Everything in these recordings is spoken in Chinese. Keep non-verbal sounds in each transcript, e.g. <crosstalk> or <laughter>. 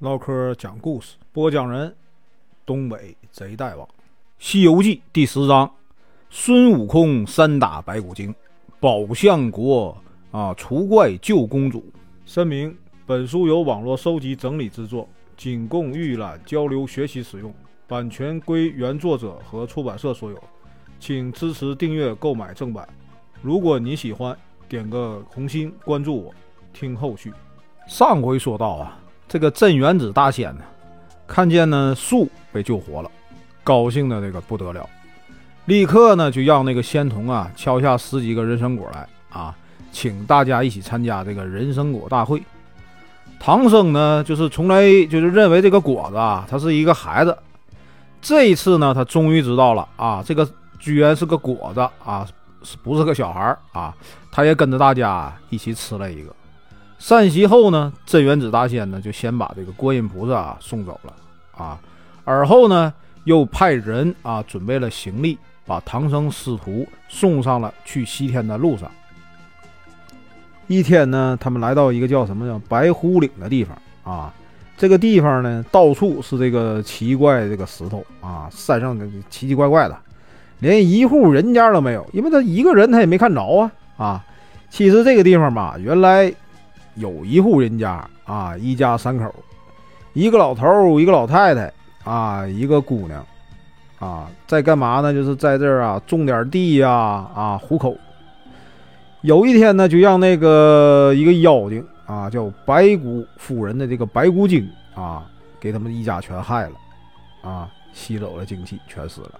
唠嗑讲故事，播讲人：东北贼大王，《西游记》第十章：孙悟空三打白骨精，宝象国啊除怪救公主。声明：本书由网络收集整理制作，仅供预览、交流、学习使用，版权归原作者和出版社所有，请支持订阅、购买正版。如果你喜欢，点个红心，关注我，听后续。上回说到啊。这个镇元子大仙呢，看见呢树被救活了，高兴的这个不得了，立刻呢就让那个仙童啊敲下十几个人参果来啊，请大家一起参加这个人参果大会。唐僧呢就是从来就是认为这个果子啊，他是一个孩子，这一次呢他终于知道了啊，这个居然是个果子啊，是不是个小孩啊？他也跟着大家一起吃了一个。散席后呢，镇元子大仙呢就先把这个观音菩萨送走了啊，而后呢又派人啊准备了行李，把唐僧师徒送上了去西天的路上。一天呢，他们来到一个叫什么叫白虎岭的地方啊，这个地方呢到处是这个奇怪这个石头啊，山上的奇奇怪怪的，连一户人家都没有，因为他一个人他也没看着啊啊。其实这个地方吧，原来。有一户人家啊，一家三口，一个老头，一个老太太啊，一个姑娘啊，在干嘛呢？就是在这儿啊，种点地呀，啊，糊口。有一天呢，就让那个一个妖精啊，叫白骨夫人的这个白骨精啊，给他们一家全害了啊，吸走了精气，全死了。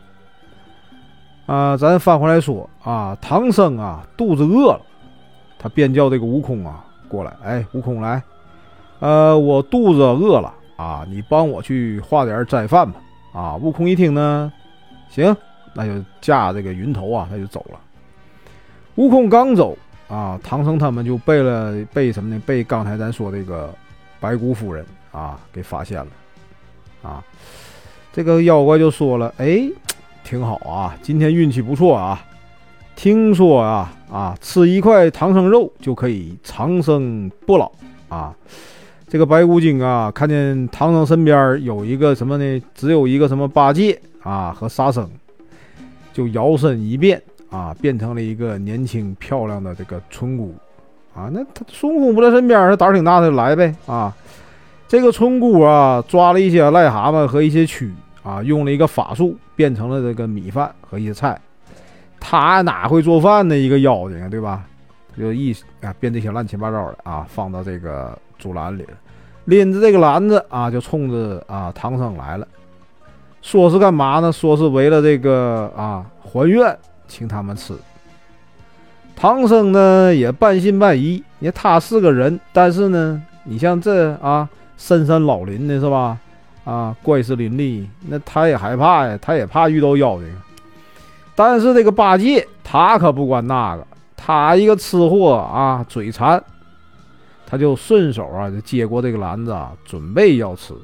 啊，咱翻回来说啊，唐僧啊，肚子饿了，他便叫这个悟空啊。过来，哎，悟空来，呃，我肚子饿了啊，你帮我去化点斋饭吧。啊，悟空一听呢，行，那就驾这个云头啊，他就走了。悟空刚走啊，唐僧他们就被了被什么呢？被刚才咱说这个白骨夫人啊给发现了。啊，这个妖怪就说了，哎，挺好啊，今天运气不错啊。听说啊啊，吃一块唐僧肉就可以长生不老啊！这个白骨精啊，看见唐僧身边有一个什么呢？只有一个什么八戒啊和沙僧，就摇身一变啊，变成了一个年轻漂亮的这个村姑啊。那他孙悟空不在身边，他胆儿挺大，他就来呗啊！这个村姑啊，抓了一些癞蛤蟆和一些蛆啊，用了一个法术，变成了这个米饭和一些菜。他哪会做饭呢？一个妖精啊，对吧？就一啊变这些乱七八糟的啊，放到这个竹篮里了，拎着这个篮子啊，就冲着啊唐僧来了。说是干嘛呢？说是为了这个啊还愿，请他们吃。唐僧呢也半信半疑，你他是个人，但是呢，你像这啊深山老林的是吧？啊怪石林立，那他也害怕呀，他也怕遇到妖精。但是这个八戒他可不管那个，他一个吃货啊，嘴馋，他就顺手啊就接过这个篮子啊，准备要吃。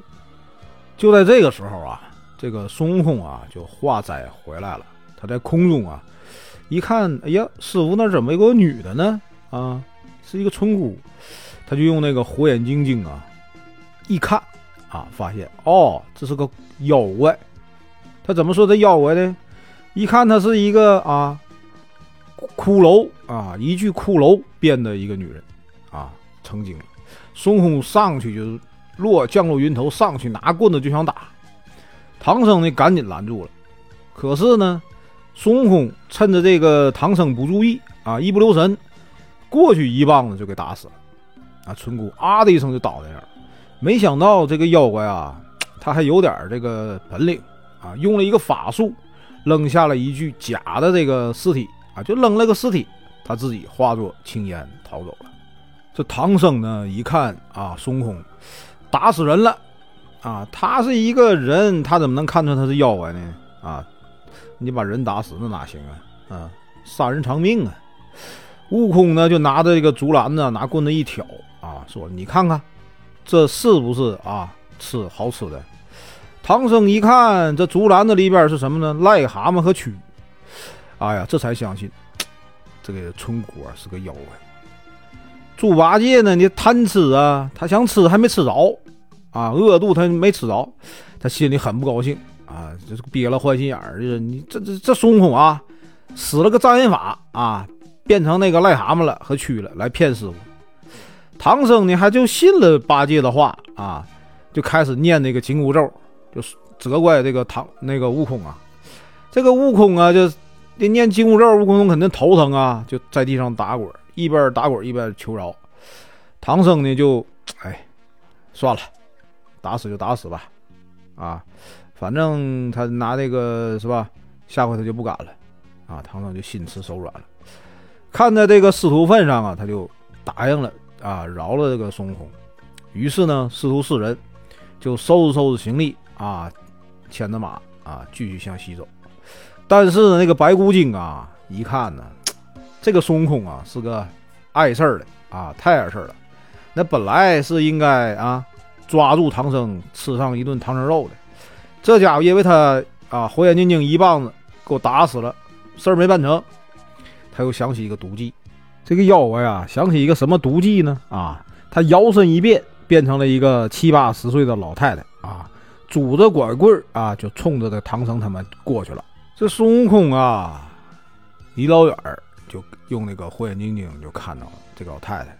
就在这个时候啊，这个孙悟空啊就化斋回来了。他在空中啊一看，哎呀，师傅那怎么有个女的呢？啊，是一个村姑。他就用那个火眼金睛啊一看啊，发现哦，这是个妖怪。他怎么说这妖怪呢？一看，她是一个啊，骷髅啊，一具骷髅变的一个女人啊，成精了。孙悟空上去就是落降落云头，上去拿棍子就想打。唐僧呢，赶紧拦住了。可是呢，孙悟空趁着这个唐僧不注意啊，一不留神过去一棒子就给打死了。啊，村姑啊的一声就倒在那儿。没想到这个妖怪啊，他还有点这个本领啊，用了一个法术。扔下了一具假的这个尸体啊，就扔了个尸体，他自己化作青烟逃走了。这唐僧呢，一看啊，孙悟空打死人了啊，他是一个人，他怎么能看出他是妖怪呢？啊，你把人打死那哪行啊？啊，杀人偿命啊！悟空呢，就拿着这个竹篮子，拿棍子一挑啊，说：“你看看，这是不是啊？吃好吃的？”唐僧一看，这竹篮子里边是什么呢？癞蛤蟆和蛆。哎呀，这才相信 <tsk> 这个村姑是个妖怪。猪八戒呢，你贪吃啊，他想吃还没吃着啊，饿肚他没吃着，他心里很不高兴啊，就是憋了坏心眼儿，就是你这这这孙悟空啊，使了个障眼法啊，变成那个癞蛤蟆了和蛆了来骗师傅。唐僧呢还就信了八戒的话啊，就开始念那个紧箍咒，就责怪这个唐那个悟空啊，这个悟空啊就念紧箍咒，悟空肯定头疼啊，就在地上打滚，一边打滚一边求饶。唐僧呢就哎算了。打死就打死吧，啊，反正他拿这个是吧？下回他就不敢了，啊，唐僧就心慈手软了。看在这个师徒份上啊，他就答应了啊，饶了这个孙悟空。于是呢，师徒四人就收拾收拾行李啊，牵着马啊，继续向西走。但是那个白骨精啊，一看呢，这个孙悟空啊是个碍事儿的啊，太碍事儿了。那本来是应该啊。抓住唐僧吃上一顿唐僧肉的，这家伙因为他啊火眼金睛一棒子给我打死了，事儿没办成，他又想起一个毒计。这个妖怪啊想起一个什么毒计呢？啊，他摇身一变变成了一个七八十岁的老太太，拄着拐棍啊就冲着这唐僧他们过去了。这孙悟空啊，离老远就用那个火眼金睛就看到了这个老太太。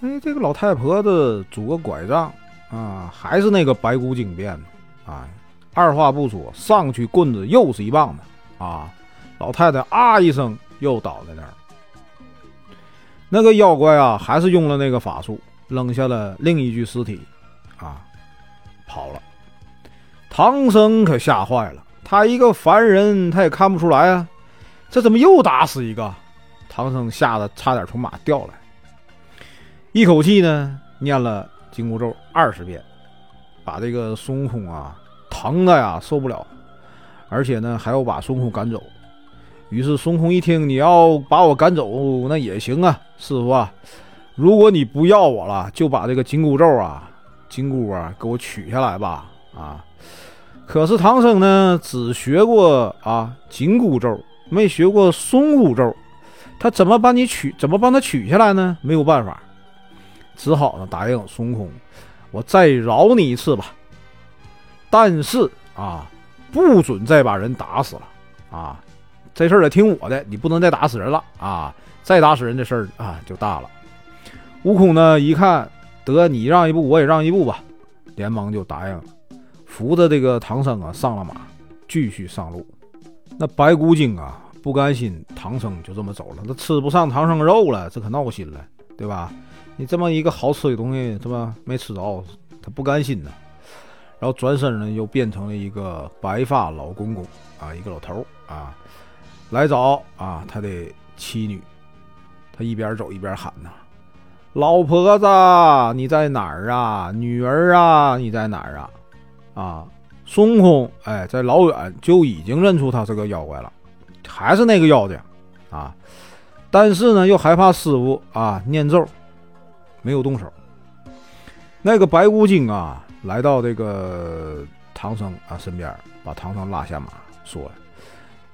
哎，这个老太婆子拄个拐杖啊，还是那个白骨精变的啊！二话不说，上去棍子又是一棒子啊！老太太啊一声又倒在那儿。那个妖怪啊，还是用了那个法术，扔下了另一具尸体啊，跑了。唐僧可吓坏了，他一个凡人，他也看不出来啊，这怎么又打死一个？唐僧吓得差点从马掉来。一口气呢，念了紧箍咒二十遍，把这个孙悟空啊疼的呀受不了，而且呢还要把孙悟空赶走。于是孙悟空一听你要把我赶走，那也行啊，师傅啊，如果你不要我了，就把这个紧箍咒啊、紧箍啊给我取下来吧。啊，可是唐僧呢只学过啊紧箍咒，没学过松箍咒，他怎么把你取？怎么帮他取下来呢？没有办法。只好呢答应孙悟空，我再饶你一次吧。但是啊，不准再把人打死了啊！这事儿得听我的，你不能再打死人了啊！再打死人的事儿啊就大了。悟空呢一看，得你让一步，我也让一步吧，连忙就答应了，扶着这个唐僧啊上了马，继续上路。那白骨精啊不甘心唐僧就这么走了，他吃不上唐僧肉了，这可闹心了，对吧？你这么一个好吃的东西，是吧？没吃着，他不甘心呢。然后转身呢，又变成了一个白发老公公啊，一个老头啊，来找啊他的妻女。他一边走一边喊呐：“老婆子，你在哪儿啊？女儿啊，你在哪儿啊？”啊，孙悟空哎，在老远就已经认出他是个妖怪了，还是那个妖精啊。但是呢，又害怕师傅啊念咒。没有动手，那个白骨精啊，来到这个唐僧啊身边，把唐僧拉下马，说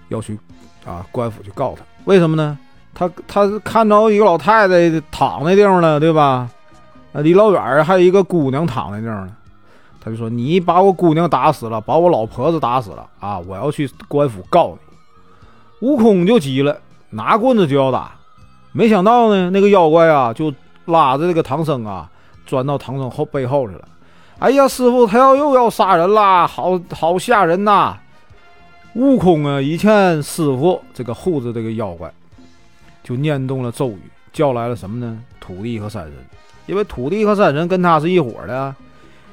要去啊官府去告他。为什么呢？他他看到一个老太太躺那地方了，对吧？啊，离老远还有一个姑娘躺那地方呢。他就说：“你把我姑娘打死了，把我老婆子打死了啊！我要去官府告你。”悟空就急了，拿棍子就要打，没想到呢，那个妖怪啊就。拉着这个唐僧啊，钻到唐僧后背后去了。哎呀，师傅，他要又要杀人啦，好好吓人呐！悟空啊，一见师傅这个护着这个妖怪，就念动了咒语，叫来了什么呢？土地和山神，因为土地和山神跟他是一伙的，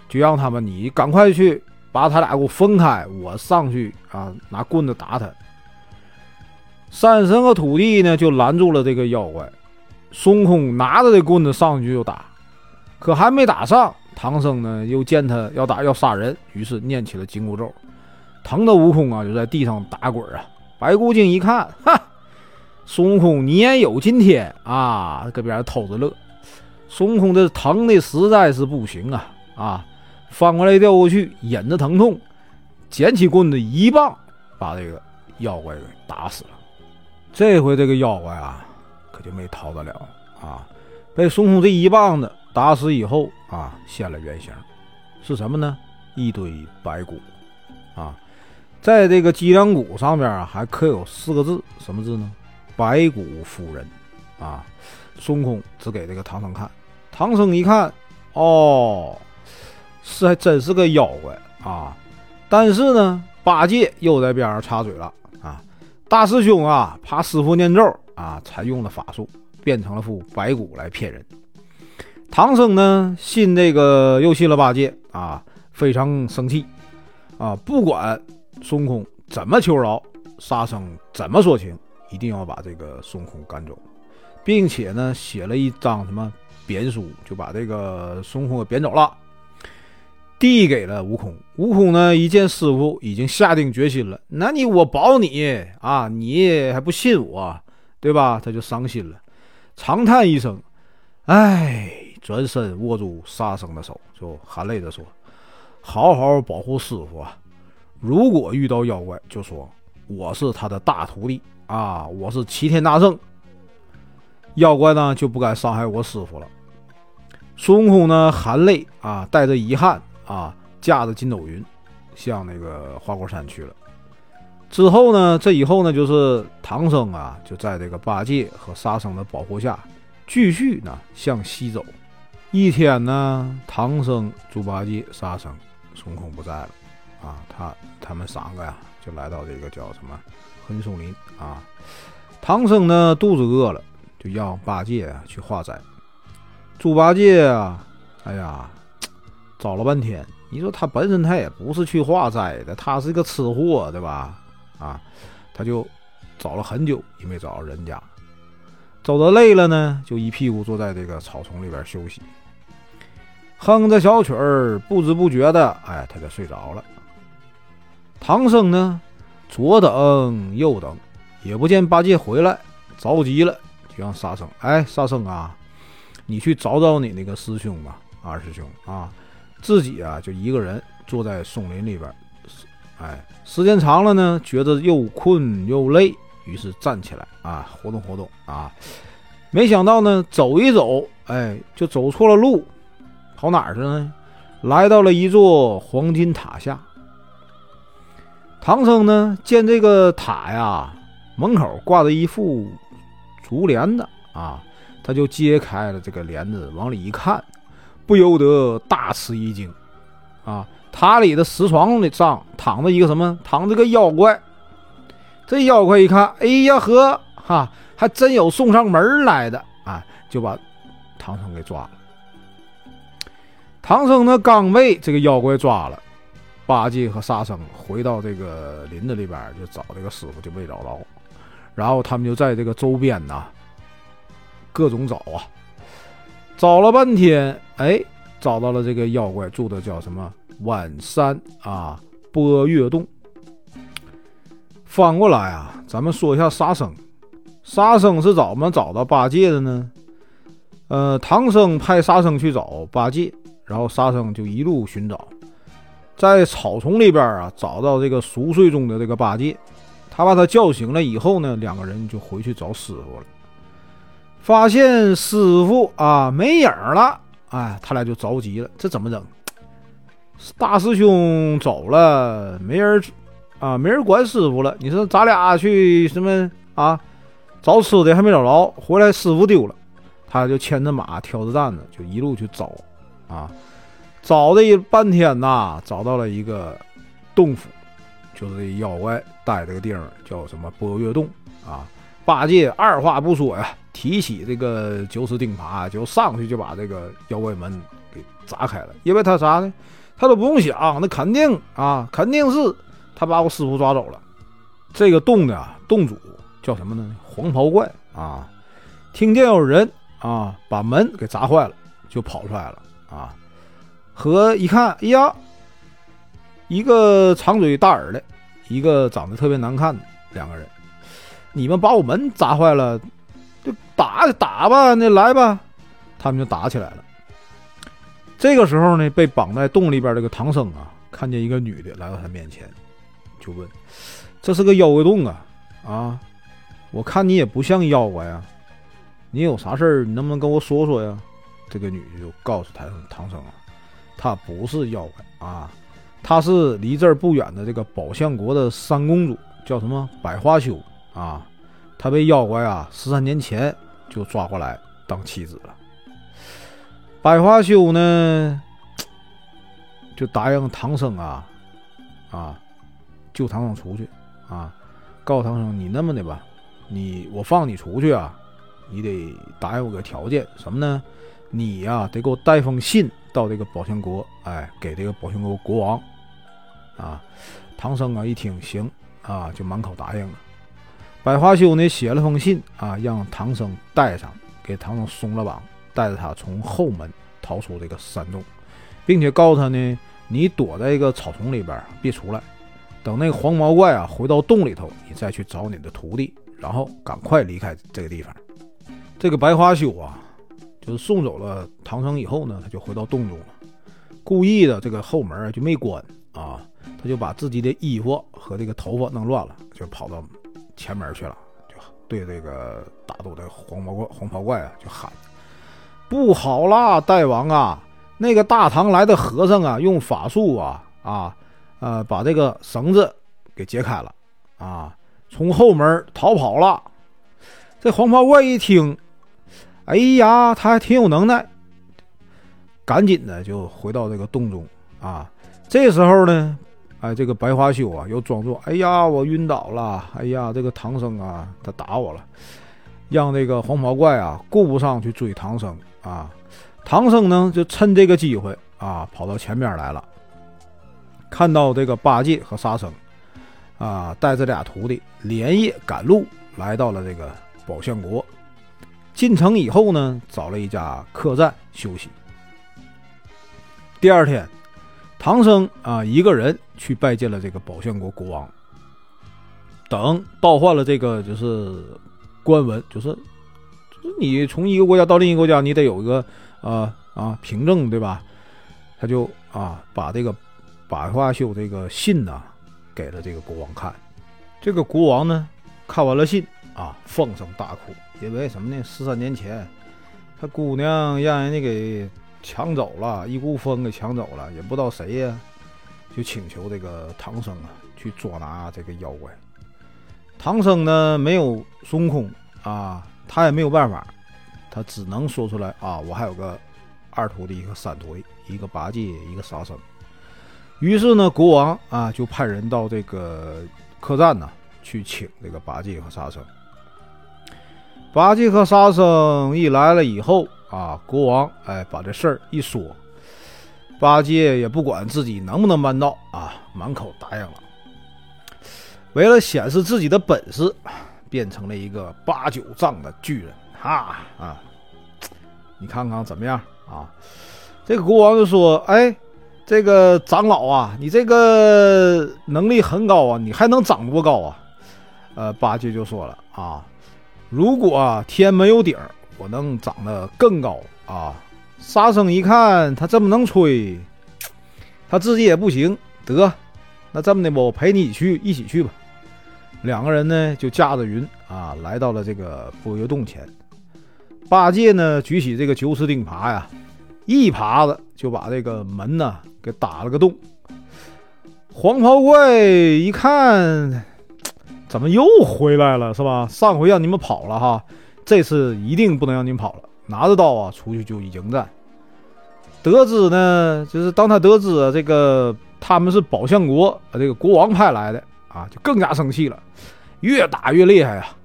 就让他们你赶快去把他俩给我分开，我上去啊，拿棍子打他。山神和土地呢，就拦住了这个妖怪。孙悟空拿着这棍子上去就打，可还没打上，唐僧呢又见他要打要杀人，于是念起了紧箍咒，疼的悟空啊就在地上打滚啊。白骨精一看，哈，孙悟空你也有今天啊，搁边偷着乐。孙悟空这疼的实在是不行啊啊，翻过来调过去，忍着疼痛，捡起棍子一棒，把这个妖怪给打死了。这回这个妖怪啊。可就没逃得了啊！被孙悟空这一棒子打死以后啊，现了原形。是什么呢？一堆白骨啊，在这个脊梁骨上面啊，还刻有四个字，什么字呢？白骨夫人啊。孙悟空只给这个唐僧看，唐僧一看，哦，是还真是个妖怪啊！但是呢，八戒又在边上插嘴了啊，大师兄啊，怕师傅念咒啊，才用了法术，变成了副白骨来骗人。唐僧呢，信这个又信了八戒啊，非常生气啊！不管孙悟空怎么求饶，沙僧怎么说情，一定要把这个孙悟空赶走，并且呢，写了一张什么贬书，就把这个孙悟空给贬走了，递给了悟空。悟空呢，一见师傅已经下定决心了，那你我保你啊，你还不信我，对吧？他就伤心了，长叹一声，哎。转身握住沙僧的手，就含泪的说：“好好保护师傅啊！如果遇到妖怪，就说我是他的大徒弟啊，我是齐天大圣。妖怪呢就不敢伤害我师傅了。”孙悟空呢含泪啊，带着遗憾啊，驾着筋斗云向那个花果山去了。之后呢，这以后呢，就是唐僧啊，就在这个八戒和沙僧的保护下，继续呢向西走。一天呢，唐僧、猪八戒、沙僧、孙悟空不在了，啊，他他们三个呀，就来到这个叫什么很松林啊。唐僧呢肚子饿了，就让八戒啊去化斋。猪八戒啊，哎呀，找了半天，你说他本身他也不是去化斋的，他是一个吃货，对吧？啊，他就找了很久也没找到人家，走的累了呢，就一屁股坐在这个草丛里边休息。哼着小曲儿，不知不觉的，哎，他就睡着了。唐僧呢，左等右等，也不见八戒回来，着急了，就让沙僧：“哎，沙僧啊，你去找找你那个师兄吧，二师兄啊，自己啊就一个人坐在松林里边，哎，时间长了呢，觉得又困又累，于是站起来啊，活动活动啊，没想到呢，走一走，哎，就走错了路。”跑哪儿去呢？来到了一座黄金塔下。唐僧呢，见这个塔呀，门口挂着一副竹帘子啊，他就揭开了这个帘子，往里一看，不由得大吃一惊啊！塔里的石床的上躺着一个什么？躺着个妖怪。这妖怪一看，哎呀呵，哈，还真有送上门来的啊，就把唐僧给抓了。唐僧呢，刚被这个妖怪抓了，八戒和沙僧回到这个林子里边，就找这个师傅，就没找着。然后他们就在这个周边呐，各种找啊，找了半天，哎，找到了这个妖怪住的叫什么万山啊波月洞。翻过来啊，咱们说一下沙僧，沙僧是怎么找到八戒的呢？呃，唐僧派沙僧去找八戒。然后沙僧就一路寻找，在草丛里边啊，找到这个熟睡中的这个八戒，他把他叫醒了以后呢，两个人就回去找师傅了。发现师傅啊没影了，哎，他俩就着急了，这怎么整？大师兄走了，没人啊，没人管师傅了。你说咱俩去什么啊？找吃的还没找着，回来师傅丢了，他就牵着马，挑着担子，就一路去找。啊，找了一半天呐，找到了一个洞府，就是这妖怪待这个地儿，叫什么波月洞啊。八戒二话不说呀，提起这个九齿钉耙，就上去就把这个妖怪门给砸开了。因为他啥呢？他都不用想，那肯定啊，肯定是他把我师傅抓走了。这个洞的洞主叫什么呢？黄袍怪啊。听见有人啊把门给砸坏了，就跑出来了。啊，和一看，哎呀，一个长嘴大耳的，一个长得特别难看的两个人，你们把我门砸坏了，就打打吧，那来吧，他们就打起来了。这个时候呢，被绑在洞里边这个唐僧啊，看见一个女的来到他面前，就问：“这是个妖怪洞啊，啊，我看你也不像妖怪呀，你有啥事儿，你能不能跟我说说呀？”这个女的就告诉他唐僧啊，他不是妖怪啊，他是离这儿不远的这个宝象国的三公主，叫什么百花羞啊。他被妖怪啊十三年前就抓过来当妻子了。百花羞呢，<tsk> 就答应唐僧啊啊，救唐僧出去啊，告诉唐僧你那么的吧，你我放你出去啊，你得答应我个条件，什么呢？你呀得给我带封信到这个宝象国，哎，给这个宝象国国王啊。唐僧啊一听行啊，就满口答应了。百花羞呢写了封信啊，让唐僧带上，给唐僧松了绑，带着他从后门逃出这个山洞，并且告诉他呢，你躲在一个草丛里边，别出来。等那个黄毛怪啊回到洞里头，你再去找你的徒弟，然后赶快离开这个地方。这个白花羞啊。就是送走了唐僧以后呢，他就回到洞中了，故意的这个后门就没关啊，他就把自己的衣服和这个头发弄乱了，就跑到前门去了，就对这个打斗的黄毛怪、黄袍怪啊就喊：“不好啦，大王啊，那个大唐来的和尚啊，用法术啊啊呃把这个绳子给解开了啊，从后门逃跑了。”这黄袍怪一听。哎呀，他还挺有能耐，赶紧的就回到这个洞中啊。这时候呢，哎，这个白花羞啊，又装作哎呀，我晕倒了。哎呀，这个唐僧啊，他打我了，让这个黄袍怪啊顾不上去追唐僧啊。唐僧呢，就趁这个机会啊，跑到前面来了，看到这个八戒和沙僧啊，带着俩徒弟连夜赶路来到了这个宝象国。进城以后呢，找了一家客栈休息。第二天，唐僧啊一个人去拜见了这个宝象国国王。等倒换了这个就是官文，就是就是你从一个国家到另一个国家，你得有一个啊啊凭证对吧？他就啊把这个百花秀这个信呐给了这个国王看。这个国王呢看完了信啊，放声大哭。因为什么呢？十三年前，他姑娘让人家给抢走了，一股风给抢走了，也不知道谁呀，就请求这个唐僧啊去捉拿这个妖怪。唐僧呢没有孙悟空啊，他也没有办法，他只能说出来啊，我还有个二徒弟一个三徒弟，一个八戒，一个沙僧。于是呢，国王啊就派人到这个客栈呢去请这个八戒和沙僧。八戒和沙僧一来了以后啊，国王哎把这事儿一说，八戒也不管自己能不能办到啊，满口答应了。为了显示自己的本事，变成了一个八九丈的巨人哈啊！你看看怎么样啊？这个国王就说：“哎，这个长老啊，你这个能力很高啊，你还能长多高啊？”呃，八戒就说了啊。如果天没有顶，我能长得更高啊！沙僧一看他这么能吹，他自己也不行，得，那这么的吧，我陪你去，一起去吧。两个人呢就驾着云啊，来到了这个波月洞前。八戒呢举起这个九齿钉耙呀，一耙子就把这个门呢给打了个洞。黄袍怪一看。怎么又回来了是吧？上回让你们跑了哈，这次一定不能让你们跑了。拿着刀啊，出去就迎战。得知呢，就是当他得知这个他们是宝象国这个国王派来的啊，就更加生气了，越打越厉害啊。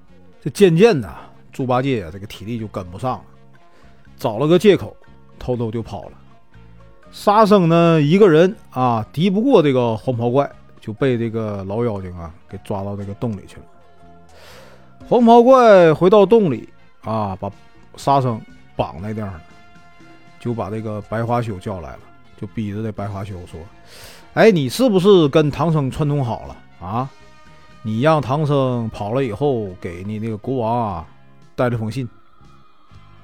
这渐渐的，猪八戒啊，这个体力就跟不上了，找了个借口，偷偷就跑了。沙僧呢，一个人啊，敌不过这个黄袍怪。就被这个老妖精啊给抓到这个洞里去了。黄袍怪回到洞里啊，把沙僧绑在地上，就把这个白花修叫来了，就逼着这白花修说：“哎，你是不是跟唐僧串通好了啊？你让唐僧跑了以后，给你那个国王啊带了封信。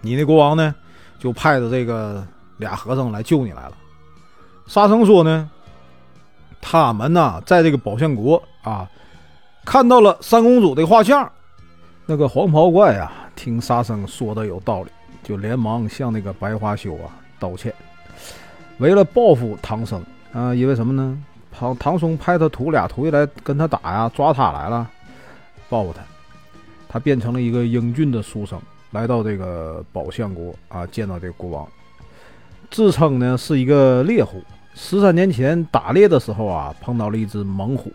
你那国王呢，就派着这个俩和尚来救你来了。”沙僧说呢。他们呐，在这个宝象国啊，看到了三公主的画像。那个黄袍怪啊，听沙僧说的有道理，就连忙向那个白花修啊道歉。为了报复唐僧啊，因为什么呢？唐唐僧派他徒俩徒弟来跟他打呀，抓他来了，报复他。他变成了一个英俊的书生，来到这个宝象国啊，见到这个国王，自称呢是一个猎户。十三年前打猎的时候啊，碰到了一只猛虎，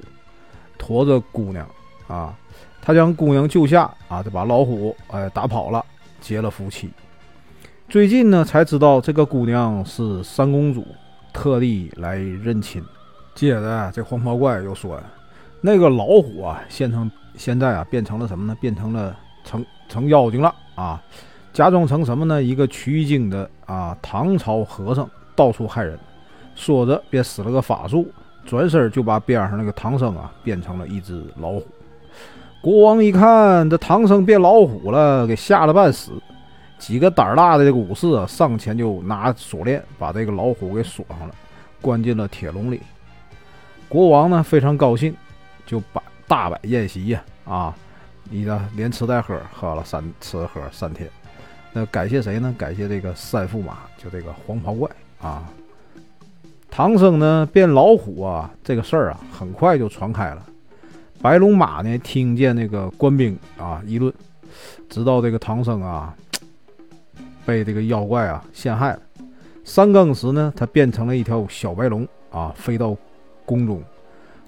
驮着姑娘啊，他将姑娘救下啊，就把老虎哎打跑了，结了夫妻。最近呢，才知道这个姑娘是三公主，特地来认亲。接着，这黄袍怪又说：“那个老虎啊，现成现在啊，变成了什么呢？变成了成成妖精了啊！假装成什么呢？一个取经的啊，唐朝和尚，到处害人。说着，便使了个法术，转身就把边上那个唐僧啊，变成了一只老虎。国王一看，这唐僧变老虎了，给吓了半死。”几个胆大的这个武士啊，上前就拿锁链把这个老虎给锁上了，关进了铁笼里。国王呢非常高兴，就摆大摆宴席呀啊，你呢连吃带喝喝了三吃喝三天。那感谢谁呢？感谢这个三驸马，就这个黄袍怪啊。唐僧呢变老虎啊，这个事儿啊很快就传开了。白龙马呢听见那个官兵啊议论，知道这个唐僧啊。<tsk> 被这个妖怪啊陷害了。三更时呢，他变成了一条小白龙啊，飞到宫中，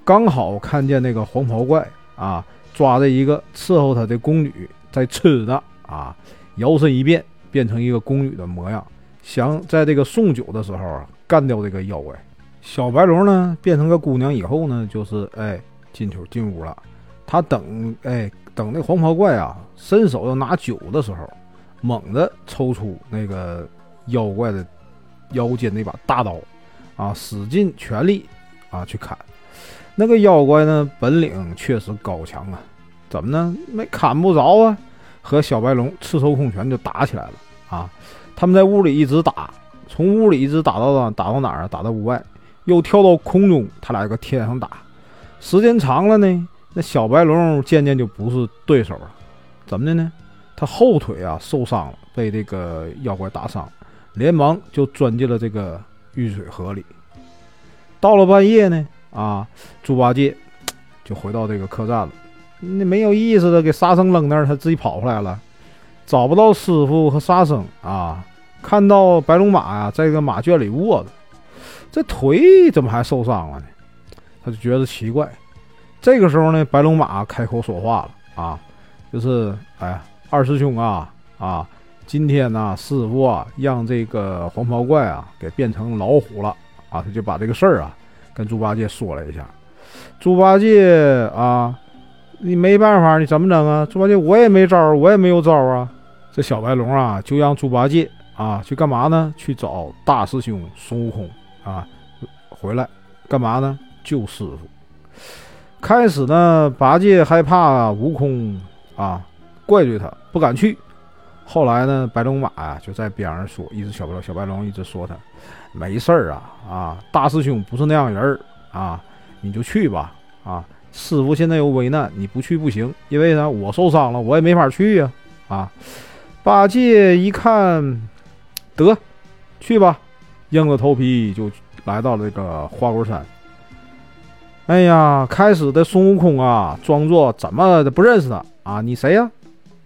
刚好看见那个黄袍怪啊，抓着一个伺候他的宫女在吃呢啊，摇身一变，变成一个宫女的模样，想在这个送酒的时候啊，干掉这个妖怪。小白龙呢，变成个姑娘以后呢，就是哎进去进屋了。他等哎等那黄袍怪啊，伸手要拿酒的时候。猛地抽出那个妖怪的腰间那把大刀，啊，使尽全力啊去砍。那个妖怪呢，本领确实高强啊，怎么呢？没砍不着啊，和小白龙赤手空拳就打起来了啊！他们在屋里一直打，从屋里一直打到？打到哪儿啊？打到屋外，又跳到空中，他俩搁天上打。时间长了呢，那小白龙渐渐就不是对手了，怎么的呢？他后腿啊受伤了，被这个妖怪打伤，连忙就钻进了这个玉水河里。到了半夜呢，啊，猪八戒 <tsk> 就回到这个客栈了。那没有意思的，给沙僧扔那儿，他自己跑回来了，找不到师傅和沙僧啊。看到白龙马呀，在这个马圈里卧着，这腿怎么还受伤了呢？他就觉得奇怪。这个时候呢，白龙马开口说话了啊，就是哎呀。二师兄啊啊，今天呢，师傅啊让这个黄袍怪啊给变成老虎了啊，他就把这个事儿啊跟猪八戒说了一下。猪八戒啊，你没办法，你怎么整啊？猪八戒，我也没招，我也没有招啊。这小白龙啊，就让猪八戒啊去干嘛呢？去找大师兄孙悟空啊，回来干嘛呢？救师傅。开始呢，八戒害怕悟空啊。怪罪他不敢去，后来呢，白龙马呀就在边上说，一直小白龙小白龙一直说他没事儿啊啊，大师兄不是那样人儿啊，你就去吧啊，师傅现在有危难，你不去不行，因为呢我受伤了，我也没法去呀啊。八戒一看，得去吧，硬着头皮就来到了这个花果山。哎呀，开始的孙悟空啊，装作怎么的不认识他啊？你谁呀？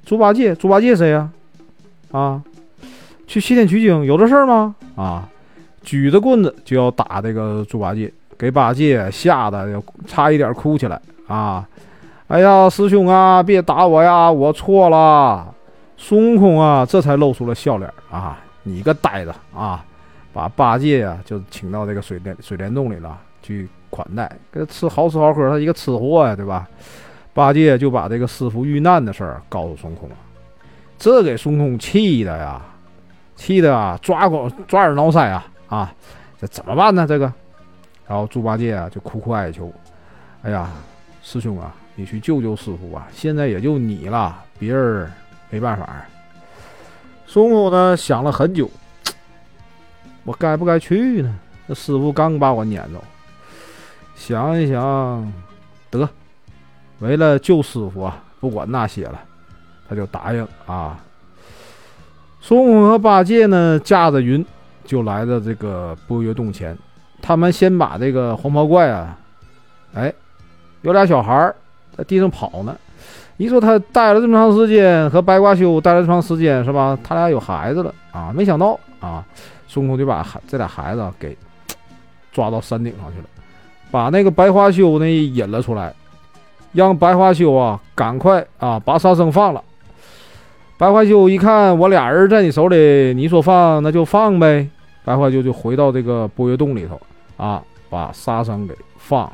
猪八戒，猪八戒谁呀？啊，去西天取经有这事儿吗？啊，举着棍子就要打这个猪八戒，给八戒吓得差一点哭起来啊！哎呀，师兄啊，别打我呀，我错了。孙悟空啊，这才露出了笑脸啊！你个呆子啊，把八戒呀就请到这个水帘水帘洞里了，去款待，给他吃好吃好喝，他一个吃货呀，对吧？八戒就把这个师傅遇难的事儿告诉孙悟空了，这给孙悟空气的呀，气的啊，抓光抓耳挠腮啊啊！这怎么办呢？这个，然后猪八戒啊就苦苦哀求：“哎呀，师兄啊，你去救救师傅吧！现在也就你了，别人没办法。”孙悟空呢想了很久，我该不该去呢？那师傅刚把我撵走，想一想，得。为了救师傅啊，不管那些了，他就答应啊。孙悟空和八戒呢，驾着云就来到这个波月洞前。他们先把这个黄袍怪啊，哎，有俩小孩儿在地上跑呢。你说他待了这么长时间，和白瓜修待了这么长时间，是吧？他俩有孩子了啊！没想到啊，孙悟空就把孩这俩孩子给 <tsk> 抓到山顶上去了，把那个白花修呢引了出来，让白花修啊赶快啊把沙僧放了。白花修一看，我俩人在你手里，你说放那就放呗。白花修就回到这个波月洞里头啊，把沙僧给放了。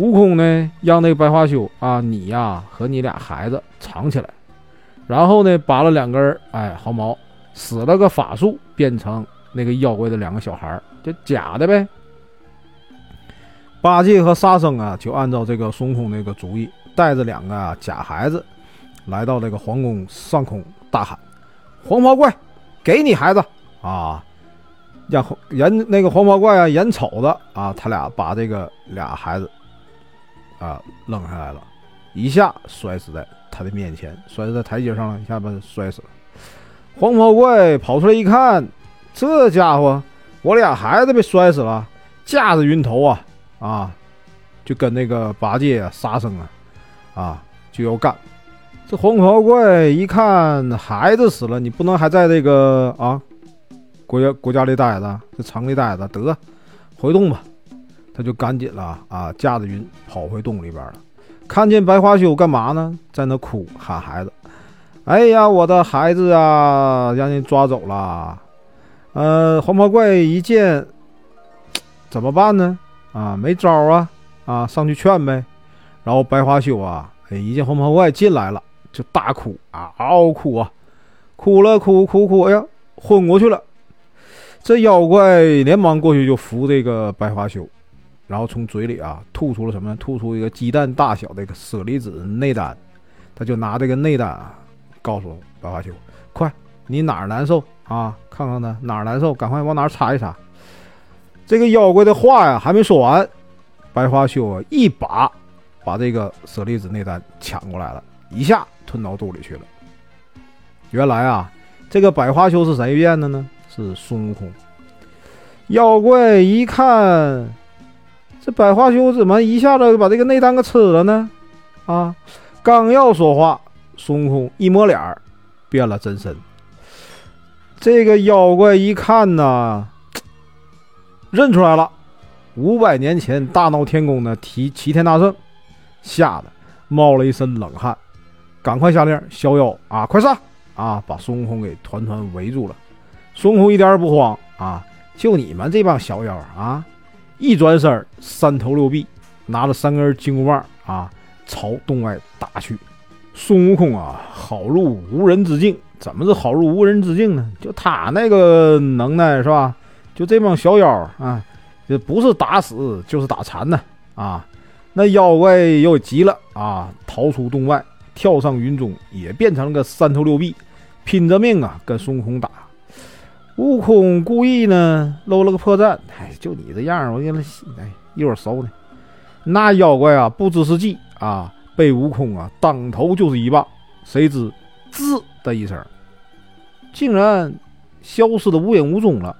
悟空呢，让那个白花修啊，你呀和你俩孩子藏起来，然后呢拔了两根哎毫毛，使了个法术，变成那个妖怪的两个小孩就假的呗。八戒和沙僧啊，就按照这个孙悟空那个主意，带着两个假孩子。来到这个皇宫上空，大喊：“黄袍怪，给你孩子啊！”让人那个黄袍怪啊，眼瞅着啊，他俩把这个俩孩子啊扔下来了，一下摔死在他的面前，摔死在台阶上了，一下把他摔死了。黄袍怪跑出来一看，这家伙，我俩孩子被摔死了，架着云头啊啊，就跟那个八戒啊、沙僧啊啊就要干。这黄袍怪一看孩子死了，你不能还在这个啊国家国家里待着，这城里待着，得回洞吧。他就赶紧了啊，驾着云跑回洞里边了。看见白花修干嘛呢？在那哭喊孩子：“哎呀，我的孩子啊，让人抓走了。”呃，黄袍怪一见，怎么办呢？啊，没招啊啊，上去劝呗。然后白花修啊，一见黄袍怪进来了。就大哭啊，嗷嗷哭啊，哭了哭哭哭，哎呀，昏过去了。这妖怪连忙过去就扶这个白花修，然后从嘴里啊吐出了什么？吐出一个鸡蛋大小的一个舍利子内丹。他就拿这个内丹啊，告诉白花修：“快，你哪儿难受啊？看看他哪儿难受，赶快往哪儿擦一擦。”这个妖怪的话呀还没说完，白花修啊一把把这个舍利子内丹抢过来了，一下。吞到肚里去了。原来啊，这个百花羞是谁变的呢？是孙悟空。妖怪一看，这百花羞怎么一下子就把这个内丹给吃了呢？啊，刚要说话，孙悟空一摸脸儿，变了真身。这个妖怪一看呢，认出来了，五百年前大闹天宫的齐齐天大圣，吓得冒了一身冷汗。赶快下令，逍遥啊，快上啊！把孙悟空给团团围住了。孙悟空一点也不慌啊，就你们这帮小妖啊！一转身，三头六臂，拿着三根金箍棒啊，朝洞外打去。孙悟空啊，好入无人之境。怎么是好入无人之境呢？就他那个能耐是吧？就这帮小妖啊，这不是打死就是打残呢啊！那妖怪又急了啊，逃出洞外。跳上云中，也变成了个三头六臂，拼着命啊跟孙悟空打。悟空故意呢露了个破绽，哎，就你这样，我给他哎一会儿收呢。那妖怪啊不知是计啊，被悟空啊当头就是一棒，谁知滋的一声，竟然消失的无影无踪了。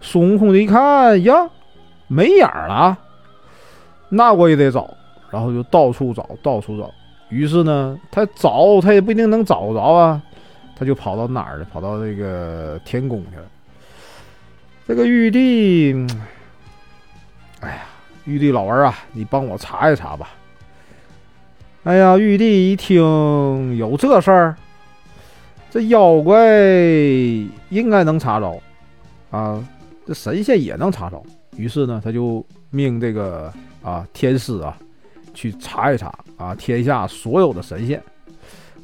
孙悟空一看呀，没影了，那我也得找，然后就到处找，到处找。于是呢，他找他也不一定能找着啊，他就跑到哪儿了？跑到这个天宫去了。这个玉帝，哎呀，玉帝老儿啊，你帮我查一查吧。哎呀，玉帝一听有这事儿，这妖怪应该能查着啊，这神仙也能查着。于是呢，他就命这个啊天师啊。去查一查啊，天下所有的神仙，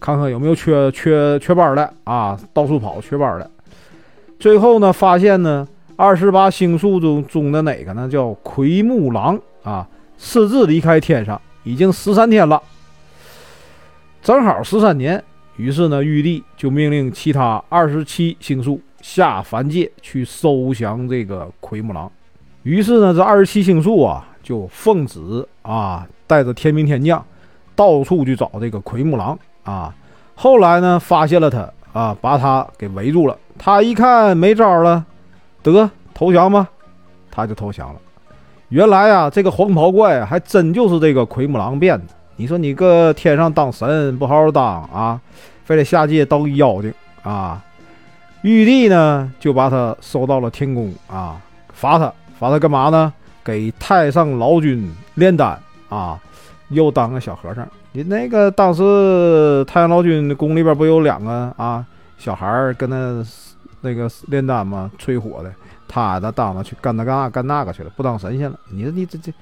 看看有没有缺缺缺班的啊，到处跑缺班的。最后呢，发现呢，二十八星宿中中的哪个呢？叫奎木狼啊，私自离开天上已经十三天了，正好十三年。于是呢，玉帝就命令其他二十七星宿下凡界去收降这个奎木狼。于是呢，这二十七星宿啊，就奉旨啊。带着天兵天将，到处去找这个奎木狼啊！后来呢，发现了他啊，把他给围住了。他一看没招了，得投降吧，他就投降了。原来啊，这个黄袍怪还真就是这个奎木狼变的。你说你搁天上当神不好好当啊，非得下界当妖精啊？玉帝呢就把他收到了天宫啊，罚他罚他干嘛呢？给太上老君炼丹啊，又当个小和尚。你那个当时太上老君宫里边不有两个啊小孩儿跟那那个炼丹吗？吹火的，他他当着去干那干干那个去了，不当神仙了。你你这这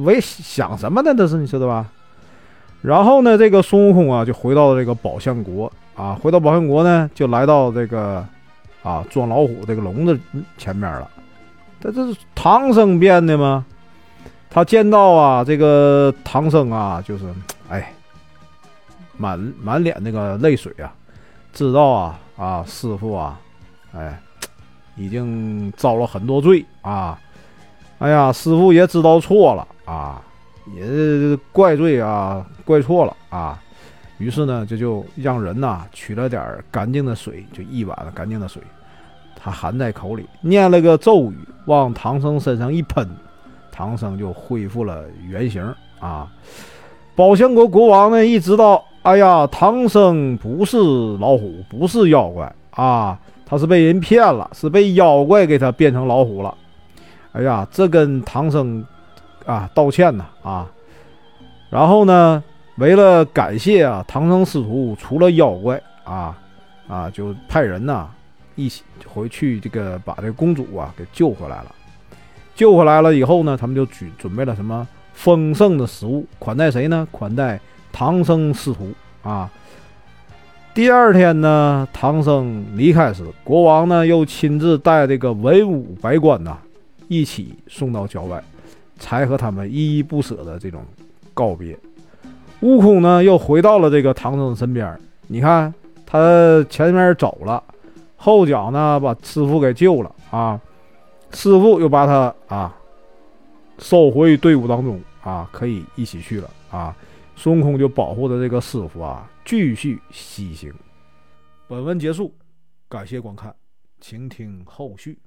为想什么呢？这是你知道吧？然后呢，这个孙悟空啊就回到这个宝象国啊，回到宝象国呢就来到这个啊装老虎这个笼子前面了。这这是唐僧变的吗？他见到啊这个唐僧啊，就是哎满满脸那个泪水啊，知道啊啊师傅啊，哎已经遭了很多罪啊，哎呀师傅也知道错了啊。也怪罪啊，怪错了啊，于是呢，这就让人呐取了点干净的水，就一碗干净的水，他含在口里，念了个咒语，往唐僧身上一喷，唐僧就恢复了原形啊。宝象国国王呢，一知道，哎呀，唐僧不是老虎，不是妖怪啊，他是被人骗了，是被妖怪给他变成老虎了。哎呀，这跟唐僧。啊，道歉呢啊！然后呢，为了感谢啊，唐僧师徒除了妖怪啊啊，就派人呐一起回去，这个把这公主啊给救回来了。救回来了以后呢，他们就准准备了什么丰盛的食物款待谁呢？款待唐僧师徒啊。第二天呢，唐僧离开时，国王呢又亲自带这个文武百官呐一起送到郊外。才和他们依依不舍的这种告别。悟空呢，又回到了这个唐僧身边。你看，他前面走了，后脚呢把师傅给救了啊。师傅又把他啊收回队伍当中啊，可以一起去了啊。孙悟空就保护着这个师傅啊，继续西行。本文结束，感谢观看，请听后续。